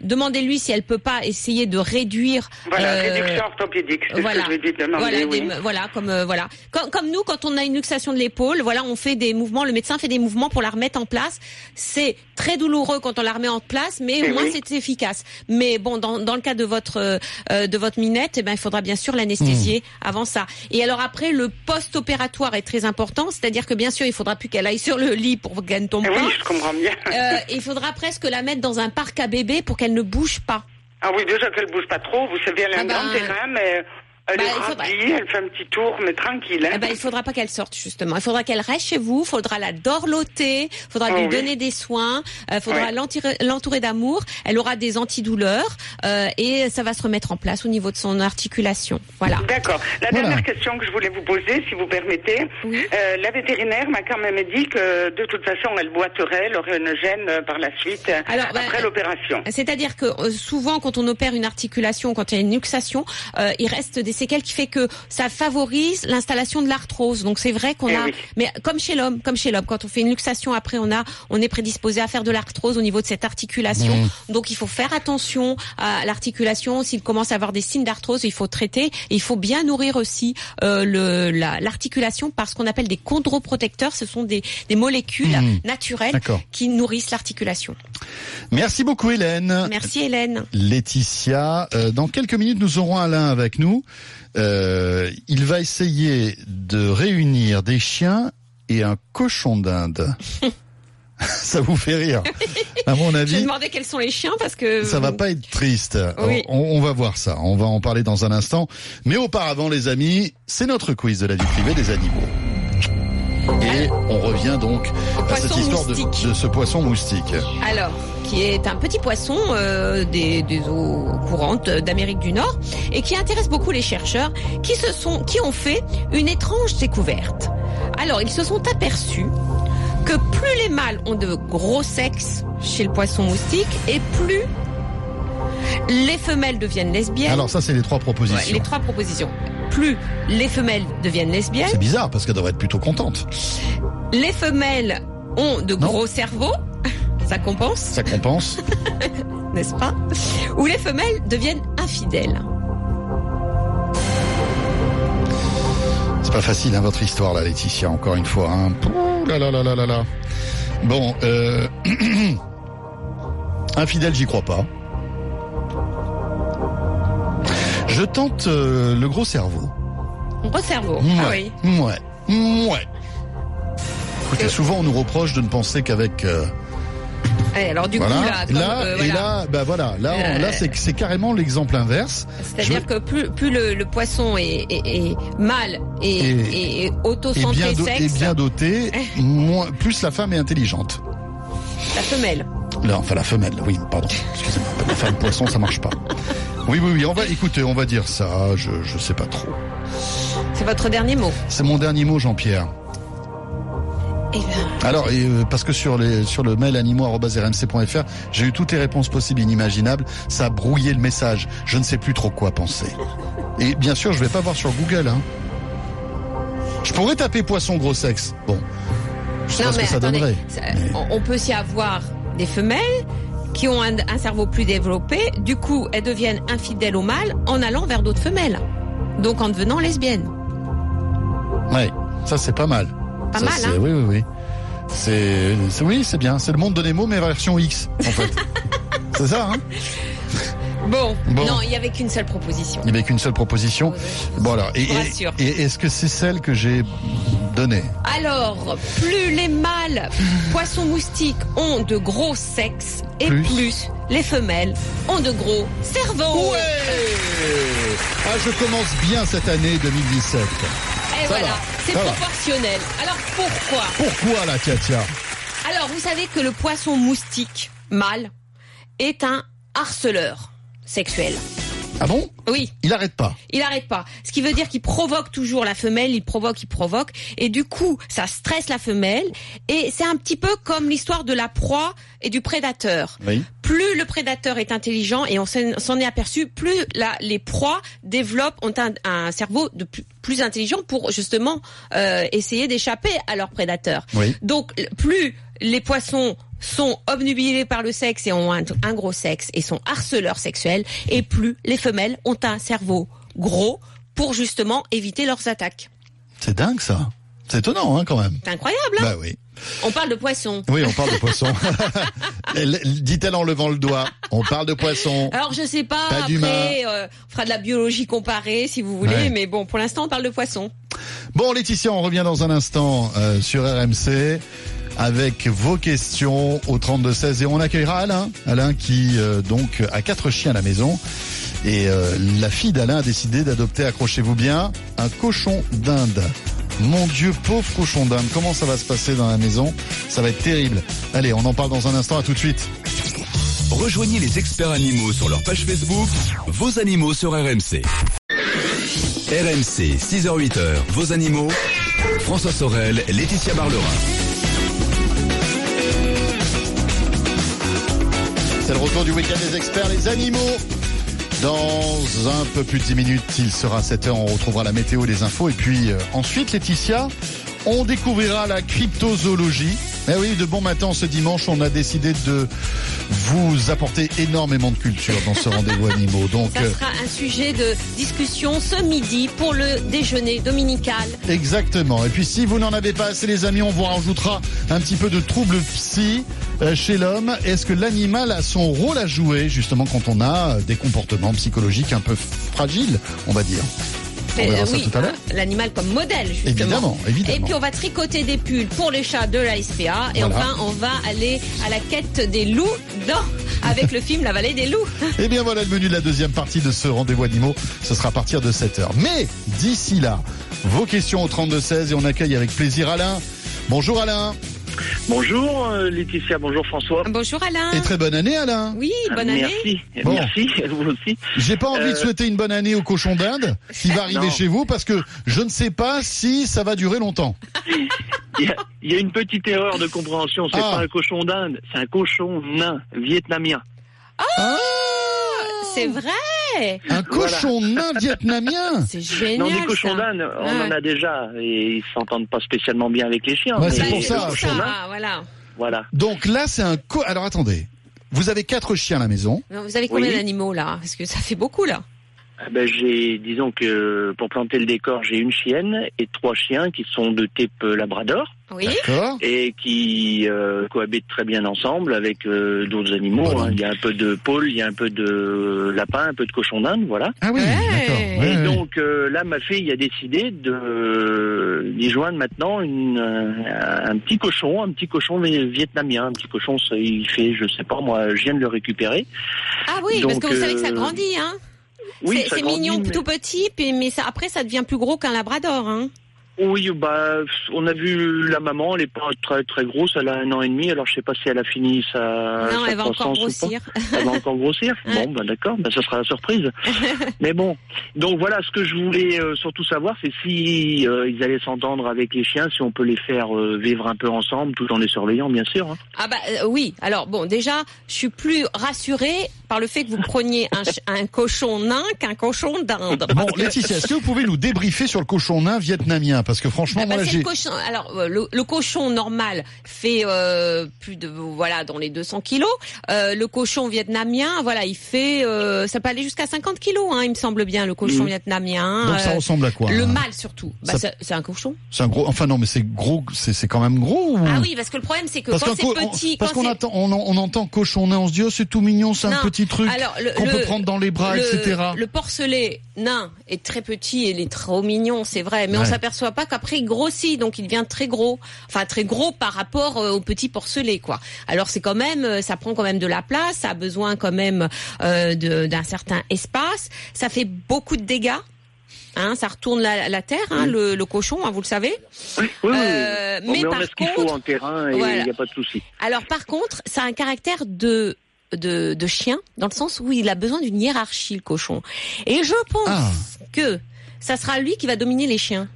demandez-lui si elle peut pas essayer de réduire. Voilà, réduction orthopédique, c'est voilà. ce que je lui ai dit de demander, Voilà, oui. des- voilà, comme voilà, comme, comme nous quand on a une luxation de l'épaule, voilà, on fait des mouvements. Le médecin fait des mouvements pour la remettre en place. C'est très douloureux quand on la remet en place, mais Eh au moins oui. c'est efficace. Mais bon, dans, dans le cas de votre euh, euh, de votre minette, eh ben il faudra bien sûr l'anesthésier avant ça. Et alors après, le post-opératoire est très important, c'est-à-dire que bien sûr, il faudra plus qu'elle aille sur le lit pour qu'elle ne tombe Ah pas. oui, je comprends bien. Euh, il faudra presque la mettre dans un parc à bébés pour qu'elle ne bouge pas. Ah oui, déjà qu'elle bouge pas trop, vous savez, elle a Ah un grand terrain, mais elle bah, est elle fait un petit tour, mais tranquille. Hein. Eh ben, il faudra pas qu'elle sorte justement. Il faudra qu'elle reste chez vous. Il faudra la dorloter. Il faudra Oh lui oui. donner des soins. Il faudra Ouais. l'entourer- d'amour. Elle aura des antidouleurs euh, et ça va se remettre en place au niveau de son articulation. Voilà. D'accord. La Voilà. dernière question que je voulais vous poser, si vous permettez, Oui. euh, la vétérinaire m'a quand même dit que de toute façon, elle boiterait, elle aurait une gêne euh, par la suite, euh, bah, après l'opération. C'est-à-dire que euh, souvent, quand on opère une articulation, quand il y a une luxation, euh, il reste des séquelles qui fait que ça favorise l'installation de l'arthrose. Donc c'est vrai qu'on Eh a, oui. mais comme chez l'homme, comme chez l'homme, quand on fait une luxation, après on a, on est prédisposé à faire de l'arthrose au niveau de cette articulation. Donc il faut faire attention à l'articulation. S'il commence à avoir des signes d'arthrose, il faut traiter. Et il faut bien nourrir aussi euh, le, la- l'articulation par ce qu'on appelle des chondroprotecteurs. Ce sont des, des molécules Mhm. naturelles qui nourrissent l'articulation. Merci beaucoup Hélène. Merci Hélène. Laetitia. Euh, dans quelques minutes, nous aurons Alain avec nous. Euh, il va essayer de réunir des chiens et un cochon d'Inde. ça vous fait rire. À mon Je vais avis, demander quels sont les chiens parce que ça va pas être triste. Oui. On, on va voir ça. On va en parler dans un instant. Mais auparavant, les amis, c'est notre quiz de la vie privée des animaux. Et on revient donc à cette histoire de, ce poisson moustique. Alors, qui est un petit poisson euh, des, des eaux courantes d'Amérique du Nord et qui intéresse beaucoup les chercheurs qui se sont, qui ont fait une étrange découverte. Alors, ils se sont aperçus que plus les mâles ont de gros sexes chez le poisson moustique et plus les femelles deviennent lesbiennes. Alors ça, c'est les trois Ouais, propositions. les trois propositions. Plus les femelles deviennent lesbiennes, C'est bizarre parce qu'elle devrait être plutôt contente. les femelles ont de Non. gros cerveaux, ça compense. Ça compense. n'est-ce pas? Où les femelles deviennent infidèles. C'est pas facile, hein, votre histoire, là, Laetitia, encore une fois. Hein. Pouh là là là là là là. Bon, euh... infidèle, j'y crois pas. Je tente euh, le gros cerveau. Gros cerveau. Ouais, Ah oui. ouais, ouais. Écoutez, Euh. souvent on nous reproche de ne penser qu'avec euh, alors du voilà. coup là, comme, là euh, et voilà. là, bah voilà, là, on- là c'est carrément l'exemple inverse. c'est-à-dire que plus, plus le, le poisson est, est, est mâle et, Et- et, et Et auto-centré do- et sexe, bien doté, moins, plus la femme est intelligente. la femelle. Là, enfin la femelle, oui, pardon. Excusez-moi, la femme poisson, ça marche pas. Oui, oui, oui. On va écouter, on va dire ça. Je, je sais pas trop. C'est votre dernier mot. C'est mon dernier mot, Jean-Pierre. Eh ben, Alors, et, euh, parce que sur, les, sur le mail animaux.rmc.fr, j'ai eu toutes les réponses possibles et inimaginables. Ça a brouillé le message. Je ne sais plus trop quoi penser. Et bien sûr, je vais pas voir sur Google. Hein. Je pourrais taper poisson gros sexe. Bon, je sais non pas ce que ça attendez, donnerait. ça- Mais- on, peut aussi avoir des femelles qui ont un, un cerveau plus développé. Du coup, elles deviennent infidèles au mâle en allant vers d'autres femelles. Donc en devenant lesbiennes. Ouais, ça c'est pas mal. Pas Ça, mal, hein Oui, oui, oui. C'est, c'est- oui, c'est bien. C'est le monde de Nemo, mais version X, en fait. c'est ça, hein? Bon, Bon. non, il y avait qu'une seule proposition. Il n'y avait qu'une seule proposition. Bon alors, et, est-ce que c'est celle que j'ai donnée? Alors, plus les mâles poissons moustiques ont de gros sexes et Plus? plus, les femelles ont de gros cerveaux. Ah, je commence bien cette année 2017. Et Ça voilà, c'est va. proportionnel. Alors pourquoi? Pourquoi là, Katia Alors, vous savez que le poisson moustique mâle est un harceleur sexuel. Ah bon? Oui, Il arrête pas. il arrête pas. Ce qui veut dire qu'il provoque toujours la femelle, il provoque, il provoque, et du coup, ça stresse la femelle. Et c'est un petit peu comme l'histoire de la proie et du prédateur. Oui. Plus le prédateur est intelligent, et on s'en est aperçu, plus la- les proies développent, ont un, un cerveau de plus, plus intelligent pour justement euh, essayer d'échapper à leur prédateur. Oui. Donc, plus les poissons sont obnubilés par le sexe et ont un, un gros sexe et sont harceleurs sexuels, et plus les femelles ont un cerveau gros pour justement éviter leurs attaques. C'est dingue ça. C'est étonnant, hein, quand même. C'est incroyable, hein Bah oui. On parle de poissons. Oui, on parle de poisson. Elle- Dit-elle en levant le doigt. On parle de poisson. Alors je sais pas, Pas après euh, on fera de la biologie comparée si vous voulez, Ouais. mais bon pour l'instant on parle de poissons. Bon, Laetitia, on revient dans un instant euh, sur RMC avec vos questions au 32-16 et on accueillera Alain. Alain qui euh, donc a quatre chiens à la maison et euh, la fille d'Alain a décidé d'adopter, accrochez-vous bien, un cochon d'Inde. Mon Dieu, pauvre cochon d'Inde, comment ça va se passer dans la maison? Ça va être terrible. Allez, on en parle dans un instant, à tout de suite. Rejoignez les experts animaux sur leur page Facebook, vos animaux sur RMC. RMC, 6h-8h, vos animaux. François Sorel, Laetitia Barlerin. C'est le retour du week-end des experts, les animaux. Dans un peu plus de 10 minutes, il sera 7h, on retrouvera la météo les infos. Et puis euh, ensuite, Laetitia, on découvrira la cryptozoologie. Eh oui, de bon matin ce dimanche, on a décidé de vous apporter énormément de culture dans ce rendez-vous animaux. Donc, Ça euh, sera un sujet de discussion ce midi pour le déjeuner dominical. Exactement. Et puis si vous n'en avez pas assez les amis, on vous rajoutera un petit peu de troubles psy euh, chez l'homme. Est-ce que l'animal a son rôle à jouer justement quand on a des comportements psychologiques un peu fragiles, on va dire? On verra Euh, ça oui, tout à l'heure. l'animal comme modèle justement. Évidemment, évidemment. Et puis on va tricoter des pulls pour les chats de la SPA et Voilà. enfin on va aller à la quête des loups dans avec le film La vallée des loups. Eh bien voilà le menu de la deuxième partie de ce rendez-vous animaux. Ce sera à partir de 7h. Mais d'ici là, vos questions au 32-16 et on accueille avec plaisir Alain. Bonjour Alain. Bonjour euh, Laetitia, bonjour François. Bonjour Alain. Et très bonne année Alain. Oui, bonne année. Merci, Bon. merci, vous aussi. J'ai pas envie de Euh, souhaiter une bonne année au cochon d'Inde qui va arriver Non. chez vous parce que je ne sais pas si ça va durer longtemps. Il y, a- il y a une petite erreur de compréhension, c'est Ah. pas un cochon d'Inde, c'est un cochon nain vietnamien. Ah C'est vrai. Un cochon nain vietnamien C'est génial. non, des cochons d'Inde, on Ouais. en a déjà et ils s'entendent pas spécialement bien avec les chiens. Ouais, mais c'est Bah, pour ça. ça, nain, voilà. voilà. Donc là, c'est un co... Alors attendez, vous avez quatre chiens à la maison. Vous avez combien Oui. d'animaux là? Parce que ça fait beaucoup là. Eh Ben, j'ai, disons que pour planter le décor, j'ai une chienne et trois chiens qui sont de type euh, labrador Oui. Et qui euh, cohabitent très bien ensemble avec euh, d'autres animaux. Hein. Il y a un peu de pôle, il y a un peu de lapin, un peu de cochon d'Inde, voilà. Ah oui, Ouais. d'accord. Ouais, et ouais. donc euh, là, ma fille a décidé de d'y joindre maintenant une, un petit cochon, un petit cochon vi- vietnamien, un petit cochon, ça, il fait, je sais pas, moi, je viens de le récupérer. Ah oui, parce que vous savez que ça grandit, hein. Oui, c'est mignon mais- tout petit, mais ça, après ça devient plus gros qu'un labrador, hein. Oui, bah, on a vu la maman, elle est pas très très grosse, elle a un an et demi, alors je sais pas si elle a fini sa, non, sa elle va encore grossir. Elle va encore grossir. Bon, bah d'accord, bah, ça sera la surprise. Mais bon, donc voilà, ce que je voulais euh, surtout savoir, c'est si euh, ils allaient s'entendre avec les chiens, si on peut les faire euh, vivre un peu ensemble, tout en les surveillant, bien sûr. hein. Ah bah oui. Alors bon, déjà, je suis plus rassurée par le fait que vous preniez un, ch- un cochon nain qu'un cochon d'Inde. Bon, que- Laetitia, est-ce que vous pouvez nous débriefer sur le cochon nain vietnamien? Parce que franchement, Ah bah, moi, là, le j'ai. cochon. Alors euh, le, le cochon normal fait euh, plus de voilà dans les 200 kilos. Euh, le cochon vietnamien, voilà, il fait euh, ça peut aller jusqu'à 50 kilos, hein, il me semble bien le cochon Mhm. vietnamien. Donc ça ressemble à quoi le hein? mâle surtout. Bah, c'est- un cochon. C'est un gros. Enfin non, mais c'est gros. C'est quand même gros. Ou... Ah oui, parce que le problème c'est que Parce quand c'est petit, on, parce qu'on on, on entend cochon nain, on se dit oh c'est tout mignon, c'est un petit truc alors, le- qu'on peut prendre dans les bras, le, etc. Le porcelet nain est très petit et il est trop mignon, c'est vrai, mais on Ouais. s'aperçoit pas qu'après il grossit, donc il devient très gros. Enfin très gros par rapport euh, au petit porcelet, quoi. Alors c'est quand même, euh, ça prend quand même de la place, ça a besoin quand même euh, de- d'un certain espace, ça fait beaucoup de dégâts. Hein, ça retourne la, la terre, hein, le, le cochon, hein, vous le savez. Oui, oui, oui. Euh, mais on par a ce qu'il faut contre- en terrain et il Voilà. n'y a pas de souci. Alors par contre, ça a un caractère de de, de chien dans le sens où il a besoin d'une hiérarchie le cochon. Et je pense Ah. que ça sera lui qui va dominer les chiens.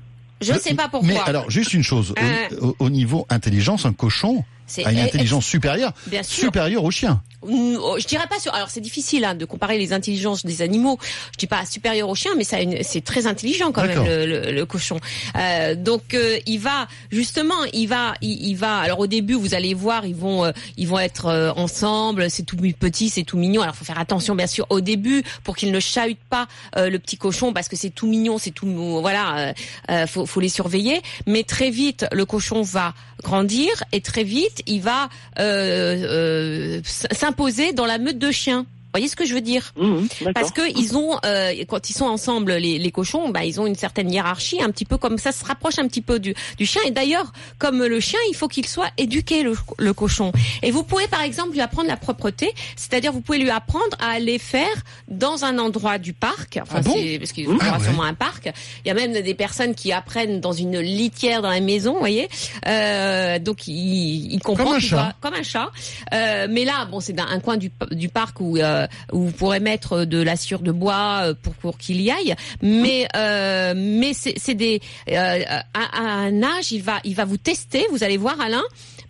Je ne sais pas pourquoi. Mais alors, juste une chose, au- Euh. au, au niveau intelligence, un cochon C'est a une intelligence supérieure, bien sûr. supérieure au chien. Mm, oh, Je dirais pas. Alors c'est difficile hein, de comparer les intelligences des animaux. Je dis pas supérieur au chien, mais ça c'est très intelligent quand même le, le- le cochon. Euh, donc euh, il va justement, il va, il, il va. Alors au début, vous allez voir, ils vont, euh, ils vont être euh, ensemble. C'est tout petit, c'est tout mignon. Alors faut faire attention bien sûr au début pour qu'ils ne chahutent pas euh, le petit cochon parce que c'est tout mignon, c'est tout voilà. Euh, euh, faut, faut les surveiller. Mais très vite, le cochon va grandir et très vite, il va euh, euh, s'imposer dans la meute de chiens. Vous voyez ce que je veux dire Mhm, d'accord. Parce que ils ont, euh, quand ils sont ensemble, les, les cochons, bah, ils ont une certaine hiérarchie, un petit peu comme ça se rapproche un petit peu du, du chien. Et d'ailleurs, comme le chien, il faut qu'il soit éduqué le, le cochon. Et vous pouvez par exemple lui apprendre la propreté, c'est-à-dire vous pouvez lui apprendre à aller faire dans un endroit du parc. Enfin, Ah bon c'est- parce qu'il y aura sûrement un parc. Il y a même des personnes qui apprennent dans une litière dans la maison, vous voyez. Euh, donc il, il comprend Comme un chat. doit- comme un chat. Euh, mais là, bon, c'est dans un coin du, du parc où, euh, où vous pourrez mettre de la sciure de bois euh, pour, pour qu'il y aille. Mais, euh, mais c'est des euh, à, à un âge, il va, il va vous tester. Vous allez voir, Alain.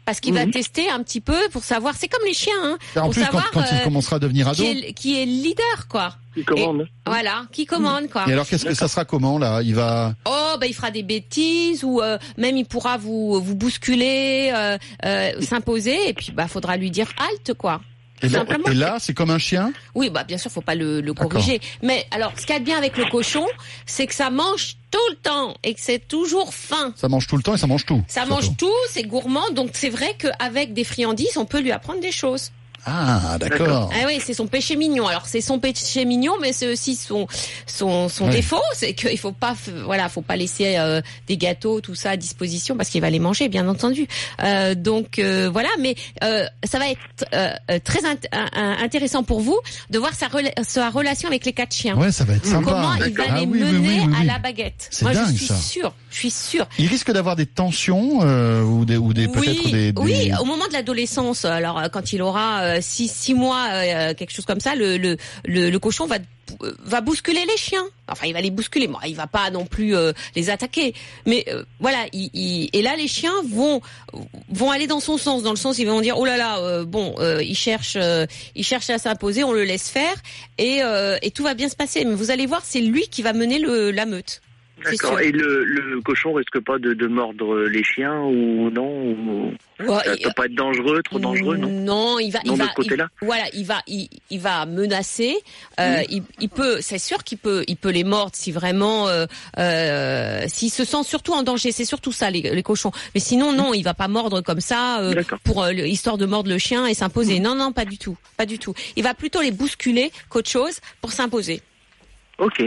Parce qu'il va Mhm. tester un petit peu pour savoir. C'est comme les chiens, hein, En pour plus, quand, savoir quand il euh, commencera à devenir ado. qui est, qui est leader, quoi. Qui commande Voilà, qui commande, quoi. Et alors, qu'est-ce que ça sera comment là? Il va. Oh, bah il fera des bêtises ou euh, même il pourra vous vous bousculer, euh, euh, s'imposer et puis bah faudra lui dire halte quoi. Et là, Simplement. et là, c'est comme un chien. Oui, bah bien sûr, faut pas le, le corriger. Mais alors, ce qu'il y a de bien avec le cochon, c'est que ça mange tout le temps et que c'est toujours faim. Ça mange tout le temps et ça mange tout. Ça surtout. mange tout, c'est gourmand, donc c'est vrai qu'avec des friandises, on peut lui apprendre des choses. Ah, d'accord. Ah oui, c'est son péché mignon. Alors c'est son péché mignon, mais c'est aussi son son, son Ouais. défaut, c'est qu'il faut pas voilà, faut pas laisser euh, des gâteaux tout ça à disposition parce qu'il va les manger, bien entendu. Euh, donc euh, voilà, mais euh, ça va être très int- intéressant pour vous de voir sa, rela- sa relation avec les quatre chiens. Ouais, ça va être sympa. Comment il va Ah les oui, mener oui, oui, à oui. la baguette. C'est Moi, dingue, je suis ça. sûre, je suis sûre. Il risque d'avoir des tensions euh, ou des ou des peut-être Oui, des, des- oui, au moment de l'adolescence, alors quand il aura euh, six, six mois, euh, quelque chose comme ça, le, le, le, le cochon va va bousculer les chiens. Enfin, il va les bousculer. Bon, il va pas non plus euh, les attaquer, mais euh, voilà. Il, il- et là, les chiens vont vont aller dans son sens, dans le sens ils vont dire oh là là, euh, bon, euh, il cherche euh, il cherche à s'imposer, on le laisse faire et et tout va bien se passer. Mais vous allez voir, c'est lui qui va mener le la meute. D'accord. Et le, le cochon risque pas de, de mordre les chiens ou non ou... Ouais, Ça peut pas être dangereux, trop dangereux, non? Non, il va, Non, il va, il- voilà, il va, il, il va menacer. Euh, Mhm. il, il peut, c'est sûr qu'il peut, il peut les mordre si vraiment, euh, euh, s'il se sent surtout en danger. C'est surtout ça les, les cochons. Mais sinon, non, il va pas mordre comme ça euh, pour euh, histoire de mordre le chien et s'imposer. Non, non, pas du tout, pas du tout. Il va plutôt les bousculer qu'autre chose pour s'imposer. Ok.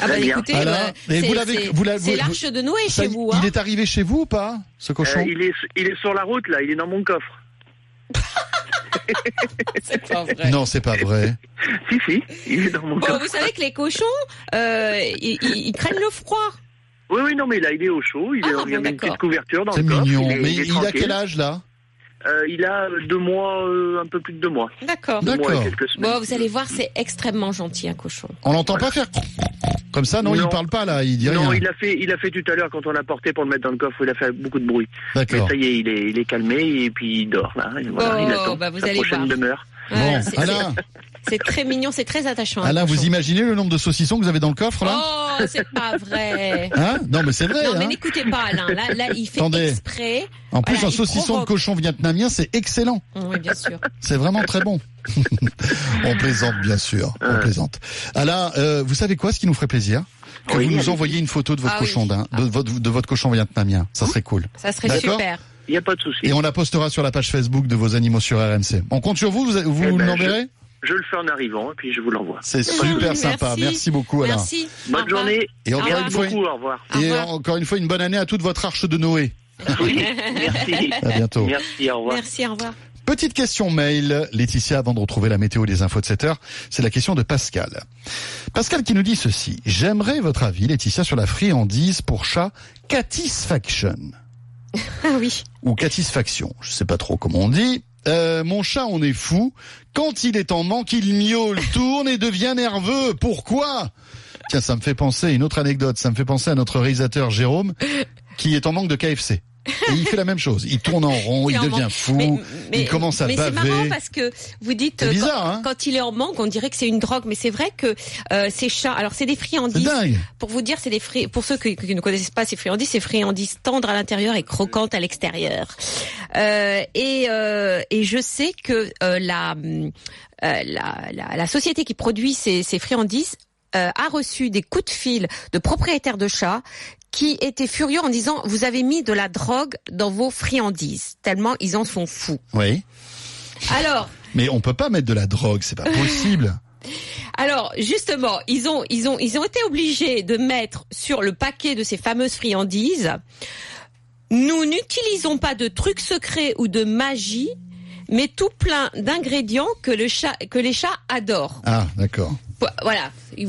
Ah bah écoutez, c'est- c'est- c'est l'arche de Noé Ça, chez vous. Hein Il est arrivé chez vous ou pas, ce cochon Euh, il, est, il est sur la route, là, il est dans mon coffre. C'est pas vrai. Non, c'est pas vrai. Si, si, il est dans mon Bon, coffre. vous savez que les cochons, euh, ils, ils- ils craignent le froid. Oui, oui, non, mais là, il est au chaud. Il, est, Ah, il y a bon, une petite couverture dans C'est le coffre. mignon. Il est, Mais il il a quel âge là? Euh, Il a deux mois, euh, un peu plus de deux mois. D'accord. Deux mois et D'accord. quelques semaines. Bon, vous allez voir, c'est extrêmement gentil un cochon. On l'entend pas faire comme ça, non, Non. Il parle pas là, il dit non, rien. il a fait, il a fait tout à l'heure quand on l'a porté pour le mettre dans le coffre. Il a fait beaucoup de bruit. Mais D'accord. ça y est, il est, il est calmé et puis il dort là. Voilà, Oh, il attend bah, vous sa allez prochaine voir. demeure. Bon, Alain, C'est très mignon, c'est très attachant. un Alain, vous imaginez le nombre de saucissons que vous avez dans le coffre là? Oh, c'est pas vrai. Hein? Non, mais c'est vrai. Non, mais hein n'écoutez pas, Alain. Là, là, il fait Attendez. exprès. en plus, voilà, un saucisson de cochon vietnamien, c'est excellent. Oui, bien sûr. C'est vraiment très bon. on plaisante, bien sûr. On plaisante. Alain, euh, vous savez quoi, ce qui nous ferait plaisir? Que Oui, vous nous envoyiez une photo de votre Ah oui. cochon de votre, de votre cochon vietnamien. Ça serait cool. Ça serait super. Il n'y a pas de souci. Et on la postera sur la page Facebook de vos animaux sur RMC. On compte sur vous, vous, vous Eh ben, l'enverrez? Je le fais en arrivant et puis je vous l'envoie. C'est super sympa. Merci beaucoup, Alain. Merci. Bonne journée. Et encore Au une Merci fois, beaucoup. Au revoir. Au et revoir. encore une fois, une bonne année à toute votre arche de Noé. Oui, merci. À bientôt. Merci, au revoir. Merci, au revoir. Petite question mail, Laetitia, avant de retrouver la météo des infos de 7 heures, c'est la question de Pascal. Pascal qui nous dit ceci. J'aimerais votre avis, Laetitia, sur la friandise pour chat Catisfaction. Ah oui. Ou Catisfaction. Je sais pas trop comment on dit. Euh, mon chat, on est fou. Quand il est en manque, il miaule, tourne et devient nerveux. Pourquoi? Tiens, ça me fait penser une autre anecdote. Ça me fait penser à notre réalisateur Jérôme, qui est en manque de KFC. Et il fait la même chose. Il tourne en rond, il, en devient manque. fou, Mais- mais- il commence à mais c'est marrant baver. parce que vous dites euh, bizarre, quand, hein quand il est en manque, on dirait que c'est une drogue, mais c'est vrai que euh, ces chats, alors c'est des friandises. Pour vous dire, c'est des fri... pour ceux qui, qui ne connaissent pas ces friandises, c'est friandises tendres à l'intérieur et croquantes à l'extérieur. Euh, et, euh, et je sais que la, la, la la société qui produit ces, ces friandises a reçu des coups de fil de propriétaires de chats qui étaient furieux en disant vous avez mis de la drogue dans vos friandises tellement ils en sont fous. Oui. Alors Mais on peut pas mettre de la drogue, c'est pas possible. Alors justement, ils ont ils ont ils ont été obligés de mettre sur le paquet de ces fameuses friandises. Nous n'utilisons pas de trucs secrets ou de magie, mais tout plein d'ingrédients que le chat que les chats adorent. Ah, d'accord. Voilà, ils,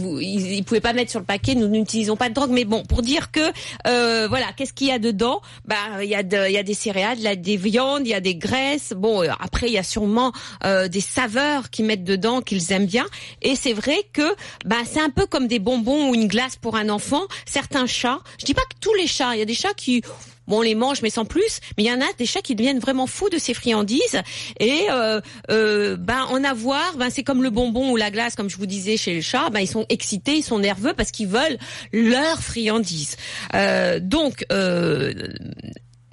ils pouvaient pas mettre sur le paquet. Nous n'utilisons pas de drogue, mais bon, pour dire que euh, voilà, qu'est-ce qu'il y a dedans? Bah, il y a de, il y a des céréales, il y a des viandes, il y a des graisses. Bon, euh, après, il y a sûrement euh, des saveurs qu'ils mettent dedans qu'ils aiment bien. Et c'est vrai que bah c'est un peu comme des bonbons ou une glace pour un enfant. Certains chats, je dis pas que tous les chats, il y a des chats qui Bon, on les mange, mais sans plus. Mais il y en a des chats qui deviennent vraiment fous de ces friandises. Et euh, euh, ben en avoir, ben c'est comme le bonbon ou la glace, comme je vous disais chez les chats. Ben ils sont excités, ils sont nerveux parce qu'ils veulent leur friandise. Euh, donc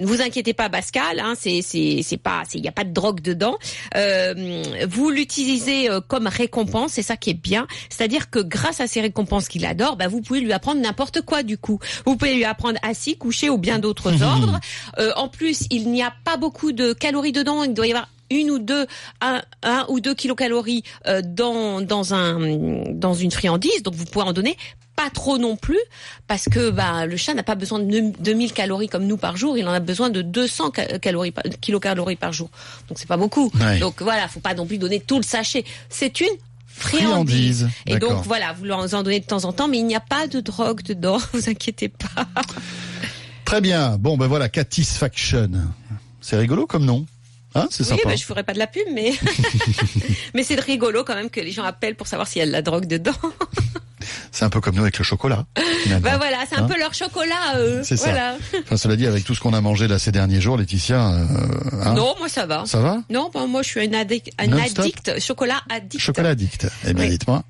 ne vous inquiétez pas, Pascal. Hein, c'est c'est pas, il n'y a pas de drogue dedans. Euh, vous l'utilisez euh, comme récompense, c'est ça qui est bien. C'est-à-dire que grâce à ces récompenses qu'il adore, bah, vous pouvez lui apprendre n'importe quoi du coup. Vous pouvez lui apprendre assis, couché ou bien d'autres ordres. Euh, en plus, il n'y a pas beaucoup de calories dedans. Il doit y avoir une ou deux, un, un ou deux kilocalories euh, dans dans un dans une friandise. Donc vous pouvez en donner pas trop non plus parce que bah le chat n'a pas besoin de 2000 calories comme nous par jour, il en a besoin de 200 ca- calories par- kilocalories par jour. Donc c'est pas beaucoup. Ouais. Donc voilà, faut pas non plus donner tout le sachet. C'est une Friandise. Et donc voilà, vous en donnez de temps en temps mais il n'y a pas de drogue dedans, vous inquiétez pas. Très bien. Bon, ben voilà, Catisfaction. C'est rigolo comme nom. Hein, c'est Oui, sympa. bah, je ferai pas de la pub mais mais c'est rigolo quand même que les gens appellent pour savoir s'il y a de la drogue dedans. C'est un peu comme nous avec le chocolat. bah voilà, c'est un Hein peu leur chocolat à eux. C'est ça. Enfin, cela dit, avec tout ce qu'on a mangé là ces derniers jours, Laetitia, euh, hein, non, moi ça va. ça va Non, bah, moi je suis une addict, une Non-stop addict chocolat addict. Chocolat addict. Eh bien, Oui. dites-moi.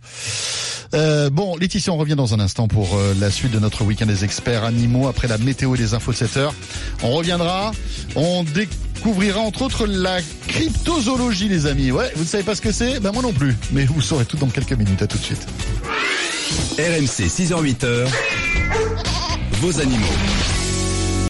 Euh, bon, Laetitia, on revient dans un instant pour euh, la suite de notre week-end des experts animaux après la météo et les infos de 7 heures. On reviendra, on découvrira entre autres la cryptozoologie, les amis. Ouais, vous ne savez pas ce que c'est? Ben moi non plus, mais vous saurez tout dans quelques minutes. À tout de suite. RMC 6h-8h, vos animaux.